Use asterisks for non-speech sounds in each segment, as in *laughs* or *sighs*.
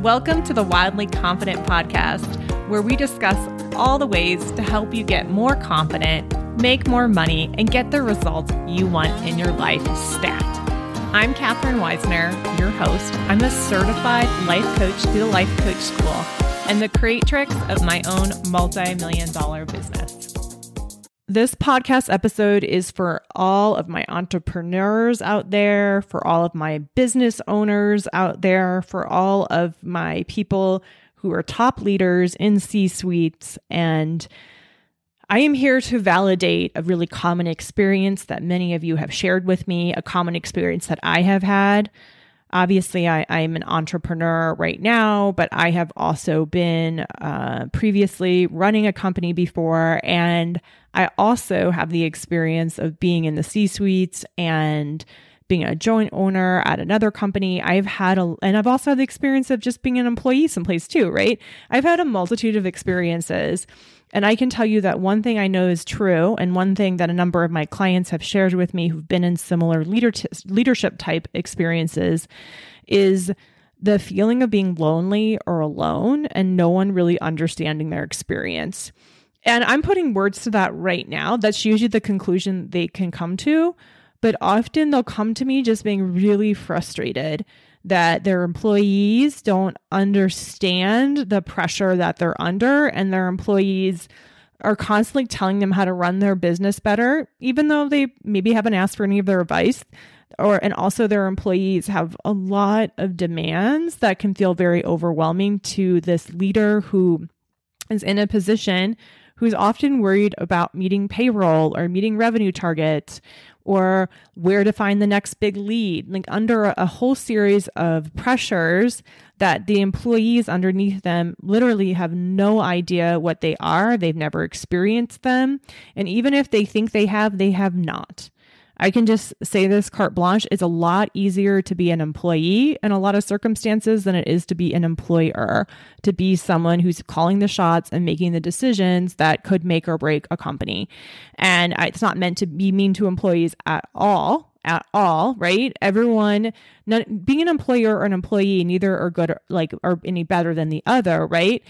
Welcome to the Wildly Confident podcast, where we discuss all the ways to help you get more confident, make more money, and get the results you want in your life stat. I'm Katherine Weissner, your host. I'm a certified life coach through the Life Coach School and the creatrix of my own multi million dollar business. This podcast episode is for all of my entrepreneurs out there, for all of my business owners out there, for all of my people who are top leaders in C suites. And I am here to validate a really common experience that many of you have shared with me, a common experience that I have had. Obviously, I, I'm an entrepreneur right now, but I have also been uh, previously running a company before. And I also have the experience of being in the C suites and being a joint owner at another company. I've had a, and I've also had the experience of just being an employee someplace too, right? I've had a multitude of experiences. And I can tell you that one thing I know is true, and one thing that a number of my clients have shared with me who've been in similar leader t- leadership type experiences is the feeling of being lonely or alone and no one really understanding their experience. And I'm putting words to that right now. That's usually the conclusion they can come to. But often they'll come to me just being really frustrated that their employees don't understand the pressure that they're under and their employees are constantly telling them how to run their business better even though they maybe haven't asked for any of their advice or and also their employees have a lot of demands that can feel very overwhelming to this leader who is in a position who's often worried about meeting payroll or meeting revenue targets or where to find the next big lead, like under a whole series of pressures that the employees underneath them literally have no idea what they are. They've never experienced them. And even if they think they have, they have not. I can just say this carte blanche it's a lot easier to be an employee in a lot of circumstances than it is to be an employer, to be someone who's calling the shots and making the decisions that could make or break a company. And it's not meant to be mean to employees at all at all, right? Everyone, not, being an employer or an employee, neither are good, like, are any better than the other, right?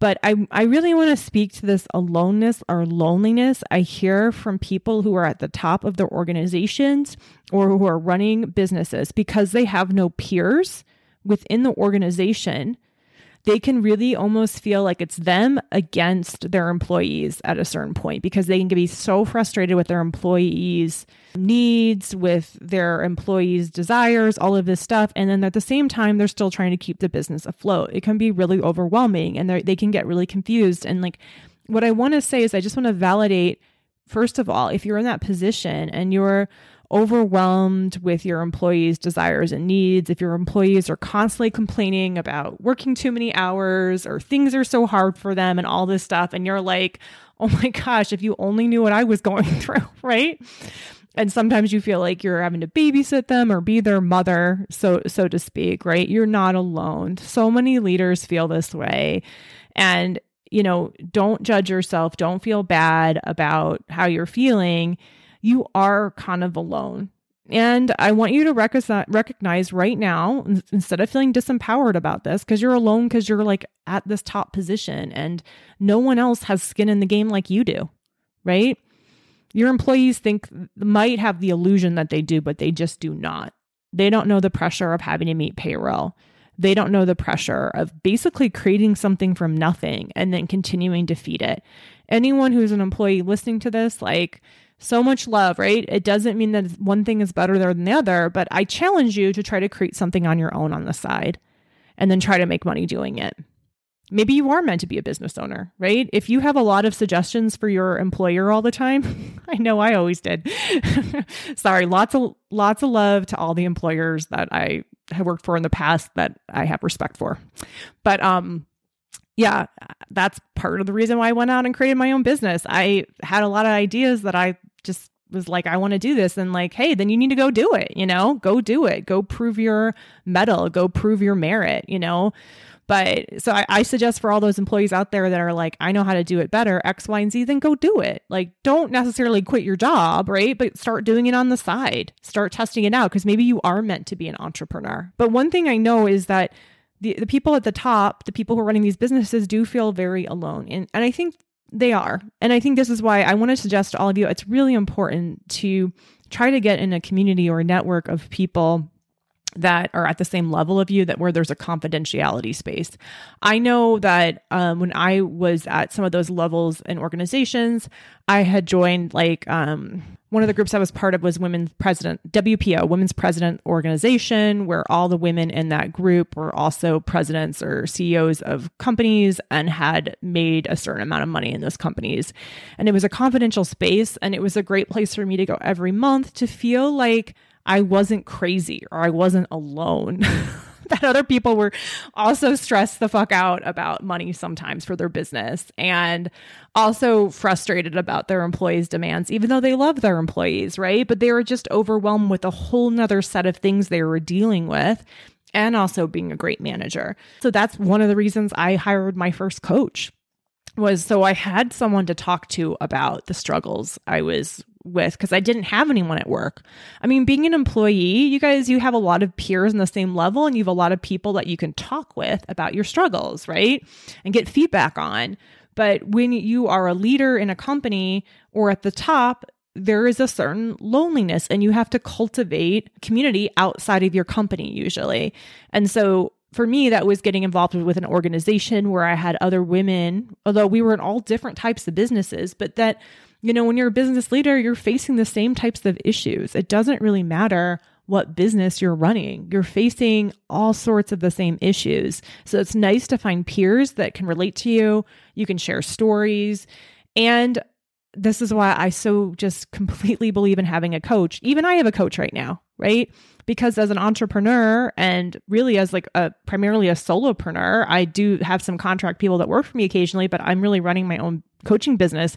But I, I really want to speak to this aloneness or loneliness I hear from people who are at the top of their organizations or who are running businesses because they have no peers within the organization they can really almost feel like it's them against their employees at a certain point because they can be so frustrated with their employees' needs, with their employees' desires, all of this stuff. And then at the same time, they're still trying to keep the business afloat. It can be really overwhelming and they can get really confused. And like, what I want to say is, I just want to validate, first of all, if you're in that position and you're overwhelmed with your employees' desires and needs, if your employees are constantly complaining about working too many hours or things are so hard for them and all this stuff, and you're like, oh my gosh, if you only knew what I was going *laughs* through, right? And sometimes you feel like you're having to babysit them or be their mother, so so to speak, right? You're not alone. So many leaders feel this way. And you know, don't judge yourself, don't feel bad about how you're feeling you are kind of alone. And I want you to rec- recognize right now, instead of feeling disempowered about this, because you're alone, because you're like at this top position and no one else has skin in the game like you do, right? Your employees think might have the illusion that they do, but they just do not. They don't know the pressure of having to meet payroll. They don't know the pressure of basically creating something from nothing and then continuing to feed it. Anyone who's an employee listening to this, like, so much love, right? It doesn't mean that one thing is better than the other, but I challenge you to try to create something on your own on the side and then try to make money doing it. Maybe you are meant to be a business owner, right? If you have a lot of suggestions for your employer all the time, *laughs* I know I always did. *laughs* Sorry, lots of lots of love to all the employers that I have worked for in the past that I have respect for. But um yeah, that's part of the reason why I went out and created my own business. I had a lot of ideas that I just was like, I want to do this. And like, hey, then you need to go do it, you know, go do it, go prove your mettle, go prove your merit, you know. But so I, I, suggest for all those employees out there that are like, I know how to do it better, X, Y, and Z, then go do it. Like, don't necessarily quit your job, right? But start doing it on the side, start testing it out because maybe you are meant to be an entrepreneur. But one thing I know is that the, the people at the top, the people who are running these businesses do feel very alone. And, and I think they are. And I think this is why I want to suggest to all of you it's really important to try to get in a community or a network of people that are at the same level of you that where there's a confidentiality space i know that um, when i was at some of those levels in organizations i had joined like um, one of the groups i was part of was women's president wpo women's president organization where all the women in that group were also presidents or ceos of companies and had made a certain amount of money in those companies. And it was a confidential space and it was a great place for me to go every month to feel like I wasn't crazy or I wasn't alone. *laughs* that other people were also stressed the fuck out about money sometimes for their business and also frustrated about their employees' demands, even though they love their employees, right? But they were just overwhelmed with a whole nother set of things they were dealing with and also being a great manager. So that's one of the reasons I hired my first coach was so I had someone to talk to about the struggles I was with because I didn't have anyone at work. I mean, being an employee, you guys, you have a lot of peers in the same level and you have a lot of people that you can talk with about your struggles, right? And get feedback on. But when you are a leader in a company or at the top, there is a certain loneliness and you have to cultivate community outside of your company usually. And so for me, that was getting involved with an organization where I had other women, although we were in all different types of businesses, but that you know, when you're a business leader, you're facing the same types of issues. It doesn't really matter what business you're running. You're facing all sorts of the same issues. So it's nice to find peers that can relate to you. You can share stories. And this is why I so just completely believe in having a coach. Even I have a coach right now, right? Because as an entrepreneur and really as like a primarily a solopreneur, I do have some contract people that work for me occasionally, but I'm really running my own coaching business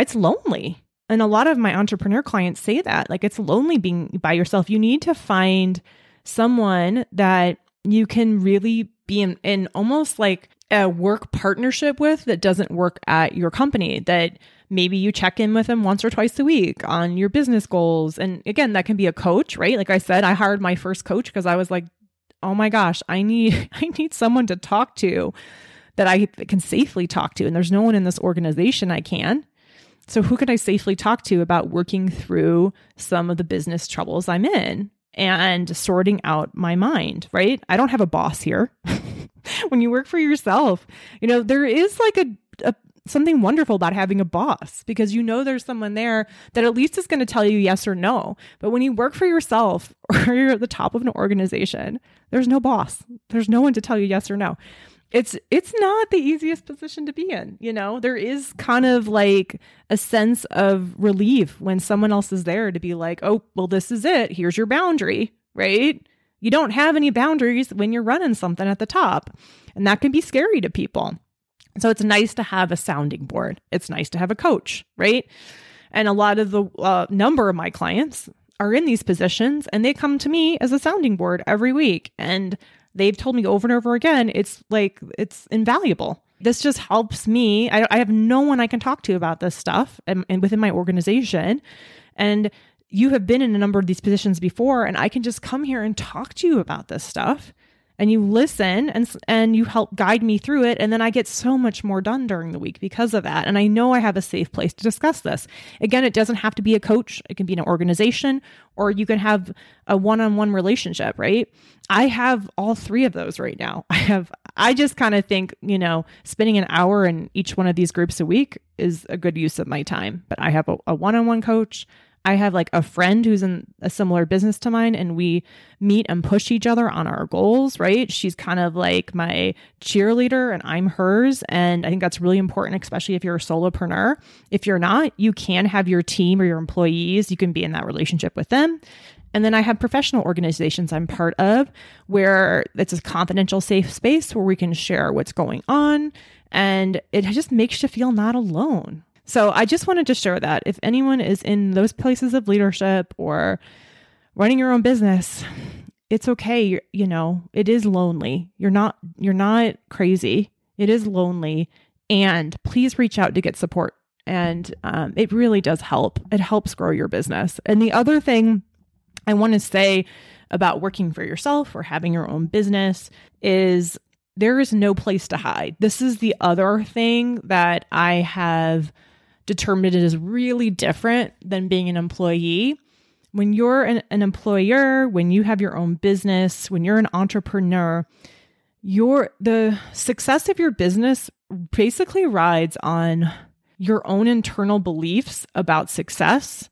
it's lonely. And a lot of my entrepreneur clients say that like it's lonely being by yourself. You need to find someone that you can really be in, in almost like a work partnership with that doesn't work at your company that maybe you check in with them once or twice a week on your business goals and again that can be a coach right like i said i hired my first coach because i was like oh my gosh i need *laughs* i need someone to talk to that i can safely talk to and there's no one in this organization i can so, who can I safely talk to about working through some of the business troubles I'm in and sorting out my mind, right? I don't have a boss here. *laughs* when you work for yourself, you know, there is like a, a something wonderful about having a boss because you know there's someone there that at least is going to tell you yes or no. But when you work for yourself *laughs* or you're at the top of an organization, there's no boss. There's no one to tell you yes or no. It's it's not the easiest position to be in you know? There is kind of like a sense of relief when someone else is there to be like oh well this is it. Here's your boundary right? You don't have any boundaries when you're running something at the top and that can be scary to people so it's nice to have a sounding board. It's nice to have a coach right? And a lot of the uh, number of my clients are in these positions and they come to me as a sounding board every week. And they've told me over and over again it's like it's invaluable. This just helps me. I, I have no one i can talk to about this stuff and, and within my organization. And you have been in a number of these positions before and i can just come here and talk to you about this stuff and you listen and and you help guide me through it and then I get so much more done during the week because of that and I know I have a safe place to discuss this. Again, it doesn't have to be a coach, it can be an organization or you can have a one-on-one relationship, right? I have all three of those right now. *laughs* I have I just kind of think, you know, spending an hour in each one of these groups a week is a good use of my time, but I have a, a one-on-one coach, I have like a friend who's in a similar business to mine and we meet and push each other on our goals, right? She's kind of like my cheerleader and I'm hers. And I think that's really important, especially if you're a solopreneur. If you're not, you can have your team or your employees, you can be in that relationship with them. And then I have professional organizations I'm part of where it's a confidential, safe space where we can share what's going on. And it just makes you feel not alone. So I just wanted to share that if anyone is in those places of leadership or running your own business, it's okay. You're, you know, it is lonely. You're not you're not crazy. It is lonely, and please reach out to get support. And um, it really does help. It helps grow your business. And the other thing I want to say about working for yourself or having your own business is there is no place to hide. This is the other thing that I have determined is really different than being an employee. When you're an, an employer, when you have your own business, when you're an entrepreneur, your the success of your business basically rides on your own internal beliefs about success.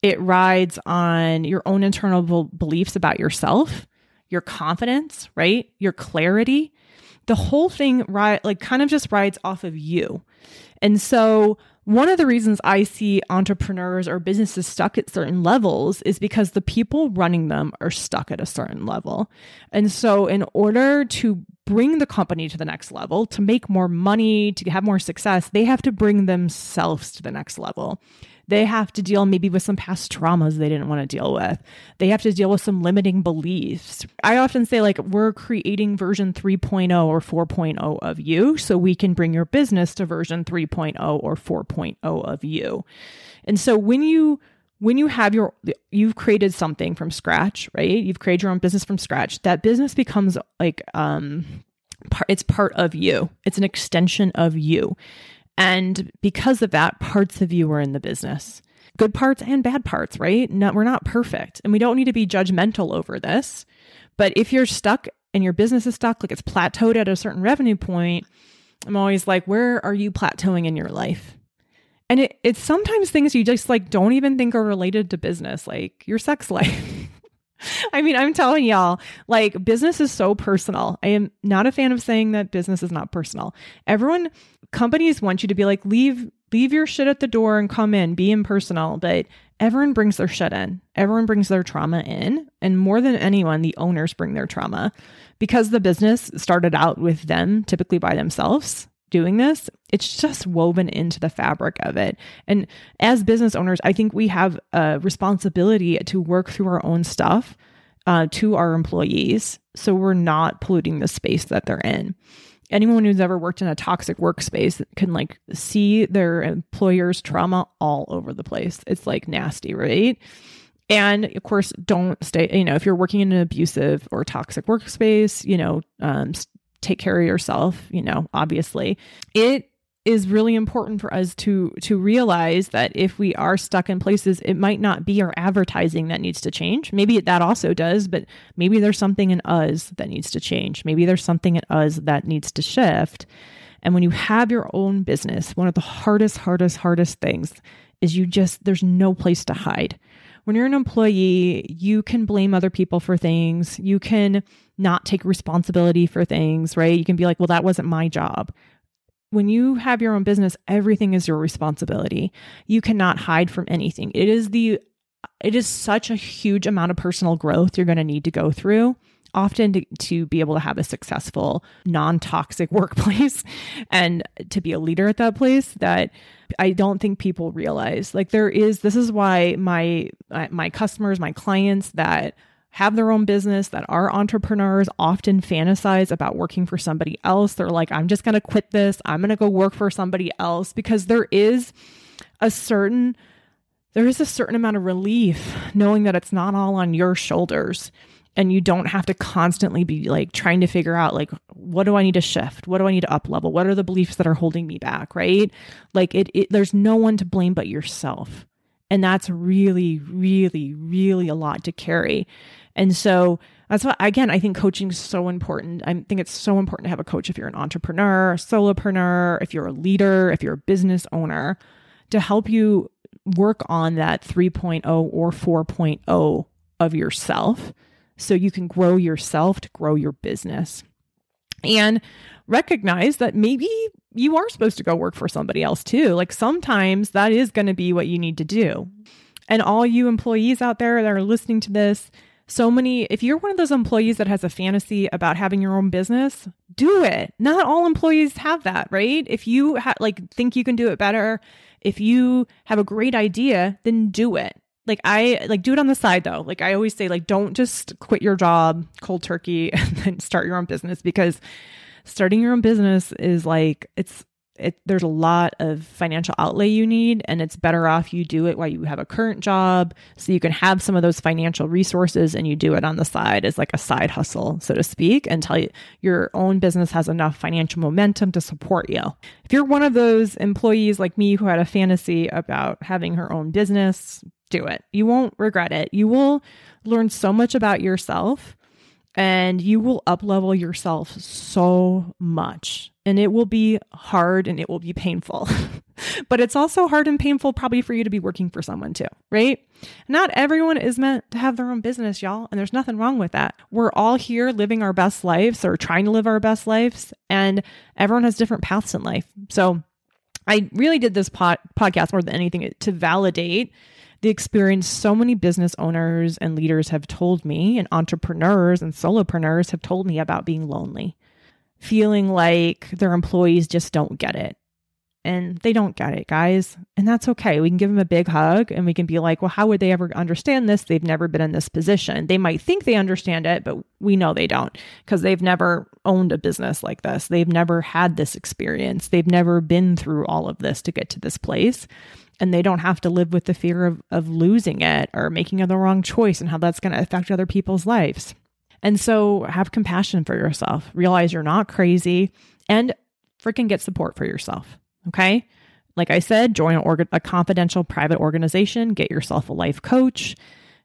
It rides on your own internal beliefs about yourself, your confidence, right? Your clarity. The whole thing right like kind of just rides off of you. And so one of the reasons I see entrepreneurs or businesses stuck at certain levels is because the people running them are stuck at a certain level. And so, in order to bring the company to the next level, to make more money, to have more success, they have to bring themselves to the next level. They have to deal maybe with some past traumas they didn't want to deal with. They have to deal with some limiting beliefs. I often say, like, we're creating version 3.0 or 4.0 of you so we can bring your business to version 3.0 or 4.0 of you. And so when you when you have your you've created something from scratch right you've created your own business from scratch that business becomes like um it's part of you it's an extension of you and because of that, parts of you are in the business. Good parts and bad parts, right? No, we're not perfect. And we don't need to be judgmental over this. But if you're stuck and your business is stuck, like it's plateaued at a certain revenue point, I'm always like, where are you plateauing in your life? And it, it's sometimes things you just like don't even think are related to business, like your sex *laughs* life. *laughs* I mean, I'm telling y'all, like business is so personal. I am not a fan of saying that business is not personal. Everyone, companies want you to be like, leave, leave your shit at the door and come in, be impersonal. But everyone brings their shit in. Everyone brings their trauma in. And more than anyone, the owners bring their trauma because the business started out with them, typically by themselves doing this, it's just woven into the fabric of it. And as business owners, I think we have a responsibility to work through our own stuff uh, to our employees so we're not polluting the space that they're in. Anyone who's ever worked in a toxic workspace can like see their employer's trauma all over the place. It's like nasty, right? And of course, don't stay, you know, if you're working in an abusive or toxic workspace, you know, um, take care of yourself, you know, obviously. It is really important for us to to realize that if we are stuck in places it might not be our advertising that needs to change maybe that also does but maybe there's something in us that needs to change maybe there's something in us that needs to shift and when you have your own business one of the hardest hardest hardest things is you just there's no place to hide when you're an employee, you can blame other people for things. You can not take responsibility for things, right? You can be like, well, that wasn't my job. When you have your own business, everything is your responsibility. You cannot hide from anything. It is the it is such a huge amount of personal growth you're going to need to go through often to, to be able to have a successful non-toxic *laughs* workplace and to be a leader at that place that I don't think people realize. Like there is this is why my my customers, my clients that have their own business that are entrepreneurs often fantasize about working for somebody else. They're like, I'm just going to quit this. I'm going to go work for somebody else because there is a certain there is a certain amount of relief knowing that it's not all on your shoulders and you don't have to constantly be like trying to figure out like what do i need to shift what do i need to up level what are the beliefs that are holding me back right like it, it there's no one to blame but yourself and that's really really really a lot to carry and so that's why again i think coaching is so important i think it's so important to have a coach if you're an entrepreneur solopreneur if you're a leader if you're a business owner to help you work on that 3.0 or 4.0 of yourself so you can grow yourself to grow your business. And recognize that maybe you are supposed to go work for somebody else too. Like sometimes that is going to be what you need to do. And all you employees out there that are listening to this, so many, if you're one of those employees that has a fantasy about having your own business, do it. Not all employees have that, right? If you ha- like think you can do it better, if you have a great idea, then do it like I like do it on the side though. Like I always say, like don't just quit your job cold turkey *laughs* and then start your own business because starting your own business is like it's it, there's a lot of financial outlay you need, and it's better off you do it while you have a current job so you can have some of those financial resources and you do it on the side as like a side hustle, so to speak, until your own business has enough financial momentum to support you. If you're one of those employees like me who had a fantasy about having her own business, do it. You won't regret it. You will learn so much about yourself and you will uplevel yourself so much. And it will be hard and it will be painful. *laughs* But it's also hard and painful probably for you to be working for someone too right? Not everyone is meant to have their own business y'all and there's nothing wrong with that. We're all here living our best lives or trying to live our best lives and everyone has different paths in life. So i really did this pod- podcast more than anything to validate the experience so many business owners and leaders have told me, and entrepreneurs and solopreneurs have told me about being lonely, feeling like their employees just don't get it. And they don't get it, guys. And that's okay. We can give them a big hug and we can be like, well, how would they ever understand this? They've never been in this position. They might think they understand it, but we know they don't because they've never owned a business like this. They've never had this experience. They've never been through all of this to get to this place and they don't have to live with the fear of, of losing it or making the wrong choice and how that's going to affect other people's lives. And so have compassion for yourself, realize you're not crazy, and freaking get support for yourself. Okay. Like I said, join orga- a confidential private organization, get yourself a life coach.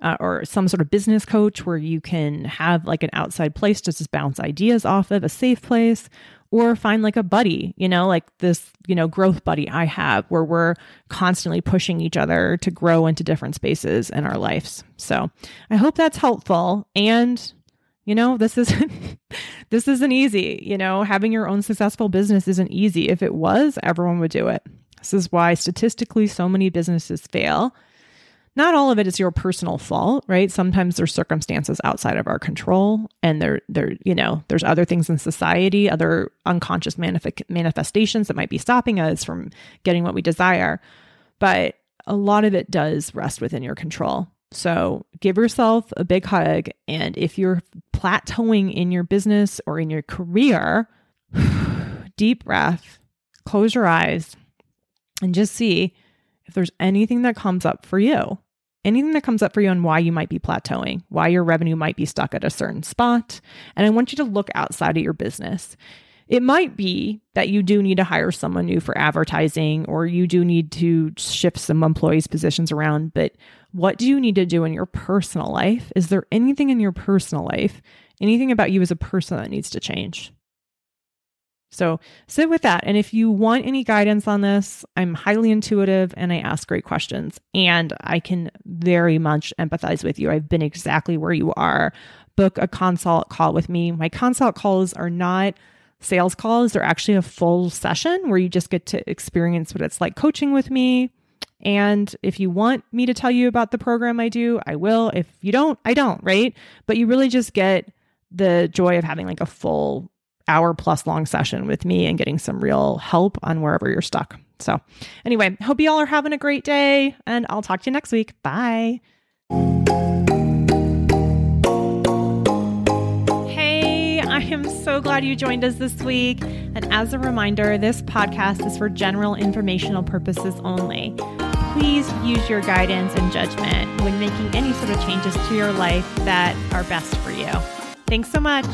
Uh, or some sort of business coach where you can have like an outside place to just bounce ideas off of, a safe place, or find like a buddy, you know, like this, you know, growth buddy I have where we're constantly pushing each other to grow into different spaces in our lives. So I hope that's helpful. And, you know, this isn't *laughs* this isn't easy. You know, having your own successful business isn't easy. If it was, everyone would do it. This is why statistically so many businesses fail not all of it is your personal fault, right? Sometimes there's circumstances outside of our control and there there you know, there's other things in society, other unconscious manif- manifestations that might be stopping us from getting what we desire. But a lot of it does rest within your control. So give yourself a big hug. And if you're plateauing in your business or in your career, *sighs* deep breath, close your eyes, and just see if there's anything that comes up for you, anything that comes up for you and why you might be plateauing, why your revenue might be stuck at a certain spot. And I want you to look outside of your business. It might be that you do need to hire someone new for advertising or you do need to shift some employees' positions around. But what do you need to do in your personal life? Is there anything in your personal life, anything about you as a person that needs to change? So sit with that. And if you want any guidance on this, I'm highly intuitive and I ask great questions. And I can very much empathize with you. I've been exactly where you are. Book a consult call with me. My consult calls are not sales calls, they're actually a full session where you just get to experience what it's like coaching with me. And if you want me to tell you about the program I do, I will. If you don't, I don't, right? But you really just get the joy of having like a full hour plus long session with me and getting some real help on wherever you're stuck. So, anyway, hope you all are having a great day and I'll talk to you next week. Bye. Am so glad you joined us this week. And as a reminder, this podcast is for general informational purposes only. Please use your guidance and judgment when making any sort of changes to your life that are best for you. Thanks so much.